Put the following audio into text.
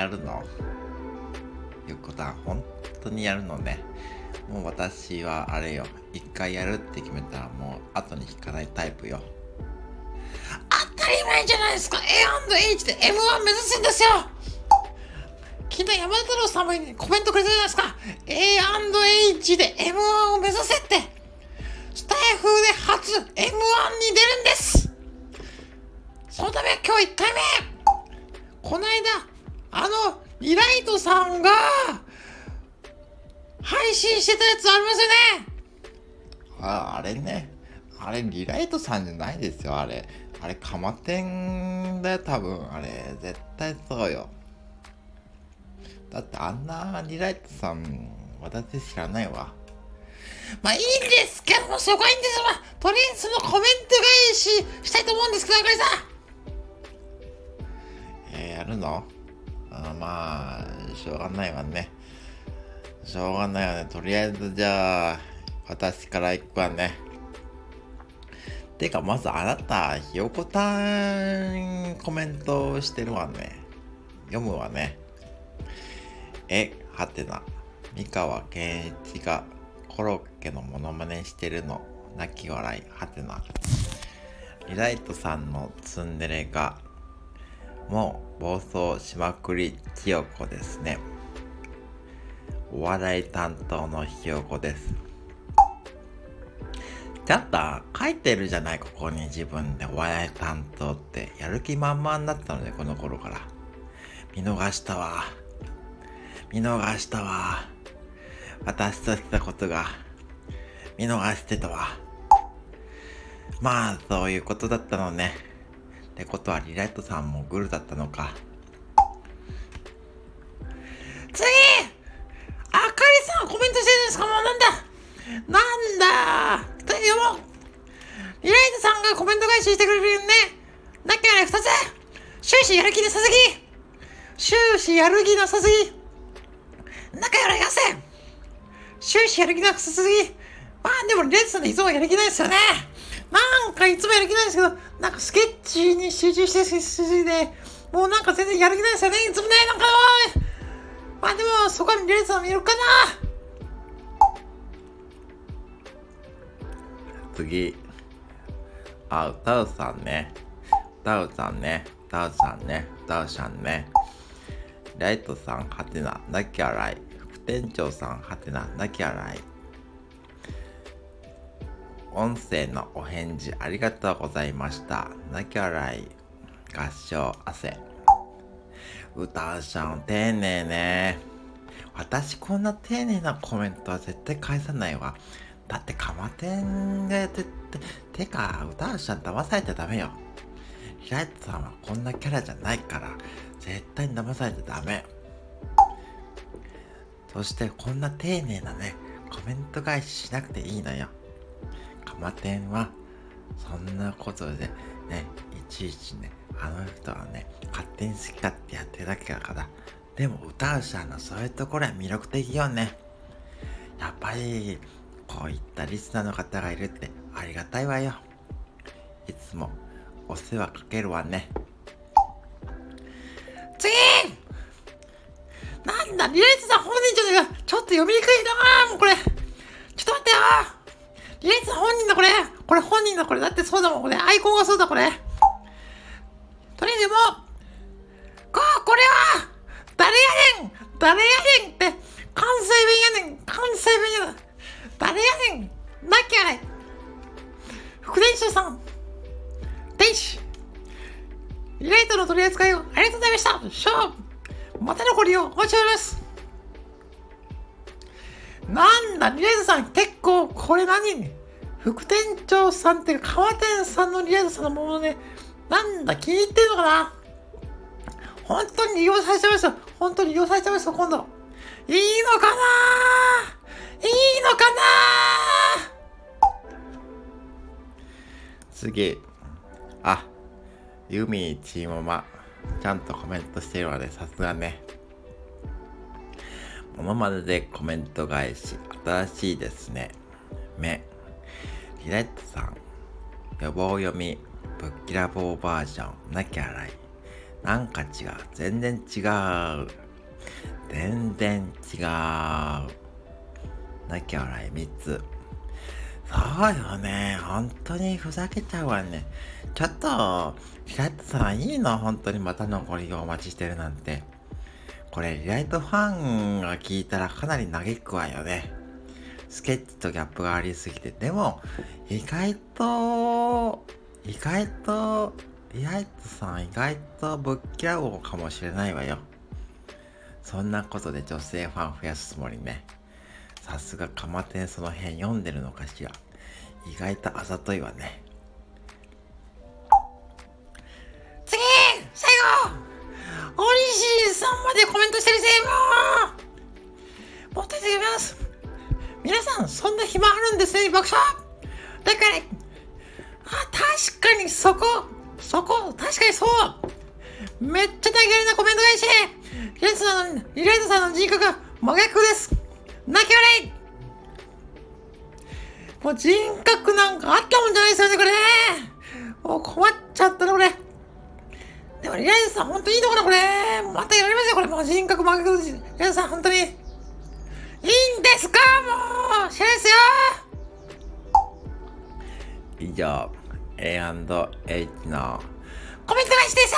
やるの？いうことは本当にやるのね。もう私はあれよ。一回やるって決めたらもう後に引かないタイプよ。当たり前じゃないですか A&H で M1 目指すんですよ昨日山田太郎さんもコメントくれたじゃないですか A&H で M1 を目指せってのリライトさんが配信してたやつありますよねああれね。あれ、リライトさんじゃないですよ、あれ。あれ、カマテンだよ、多分。あれ、絶対そうよ。だってあんなリライトさん、私知らないわ。まあいいんですけども、そこはいいんですわ。とりあえずそのコメント返ししたいと思うんですけど、あかりさん。えー、やるの？あまあ、しょうがないわね。しょうがないわね。とりあえずじゃあ、私から行くわね。てか、まずあなた、ひよこたんコメントしてるわね。読むわね。え、はてな。三河健一がコロッケのモノマネしてるの。泣き笑い、はてな。リライトさんのツンデレが、もう暴走しまくりひよこですね。お笑い担当のひよこです。ちゃんと書いてるじゃない、ここに自分でお笑い担当って。やる気満々になったので、この頃から。見逃したわ。見逃したわ。私としたことが、見逃してたわ。まあ、そういうことだったのね。ってことは、リライトさんもグルだったのか。次！あかりさんコメントしてるんですか？もうなんだ！なんだ！というもリライトさんがコメント返ししてくれるよね。だけどね、二つ。終始やる気のさすぎ終始やる気のさすぎ仲良いやせ。終始やる気のさすぎまあでもリライトさんっていつもやる気ないですよね。なんかいつもやる気ないんですけど、なんかスケッチに集中してしすぎで、もうなんか全然やる気ないですよね。いつもね、なんかもうまあでも、そこは見れる人は見るかな次。あ、歌うさんね。歌うさんね。歌うさんね。歌うさんね。ライトさん、はてな、なきゃらい。副店長さん、はてな、なきゃらい。音声のお返事ありがとうございました。なきゃらい。合唱、汗。歌うさん、丁寧ね。私こんな丁寧なコメントは絶対返さないわ。だってカマテンで、て、て、てか、歌うちゃん騙されちゃダメよ。ヒライトさんはこんなキャラじゃないから、絶対に騙されちゃダメ。そしてこんな丁寧なね、コメント返ししなくていいのよ。マテは、そんなことでね、いちいちね、あの人はね、勝手に好き勝手やってるだけだから、でも歌うちゃんのそういうところは魅力的よね。やっぱり、こういったリスナーの方がいるってありがたいわよ。いつもお世話かけるわね。次なんだ、リライトさん本人じゃないか。ちょっと読みにくいなもうこれ。ちょっと待ってよリライトさん本人だ、これ。これ本人だ、これ。だってそうだもん、これ。アイコンがそうだ、これ。とりあえずもう、こう、これは、誰やねん。誰やねん。って、関西弁やねん。関西弁やねん。誰やねん。なきゃい副店長さん。店主リライトの取り扱いをありがとうございました。しょうまたのご利用お待ちしております。なんだ、リライトさん、結構、これ何？副店長さんっていうか、川店さんのリライトさんのものね、なんだ、気に入ってるのかな？本当に利用されちゃいました。本当に利用されちゃいました、今度。いいのかな？いいのかな？次。あ、ユミチーモマ。ちゃんとコメントしてるわね。さすがね。モノマネでコメント返し。新しいですね。目。リラットさん。予防読み。ぶっきらぼうバージョン。なきゃらい。なんか違う。全然違う。全然違う。泣き笑い3つ。そうよね。本当にふざけちゃうわね。ちょっと、リライトさんいいの？本当にまたのご利用お待ちしてるなんて。これ、リライトファンが聞いたらかなり嘆くわよね。スケッチとギャップがありすぎて。でも、意外と、意外と、リライトさん意外とぶっきらぼうかもしれないわよ。そんなことで女性ファン増やすつもりね。さすがかまてんその辺読んでるのかしら。意外とあざといわね。次最後オリシーさんまでコそんな暇あるんですね爆笑。だからあ確かにそこそこ確かにそう。めっちゃ大嫌いなコメント返し。リライトさんのリライトさんの人格真逆です。泣き笑い。もう人格なんかあったもんじゃないですよねこれね。もう困っちゃったなこれ。でもリライトさん本当いいところこれ。またやりますよこれ。もう人格真逆です。リライトさん本当に。いいんですか？もう先生以上、A&H のコメント返しでした！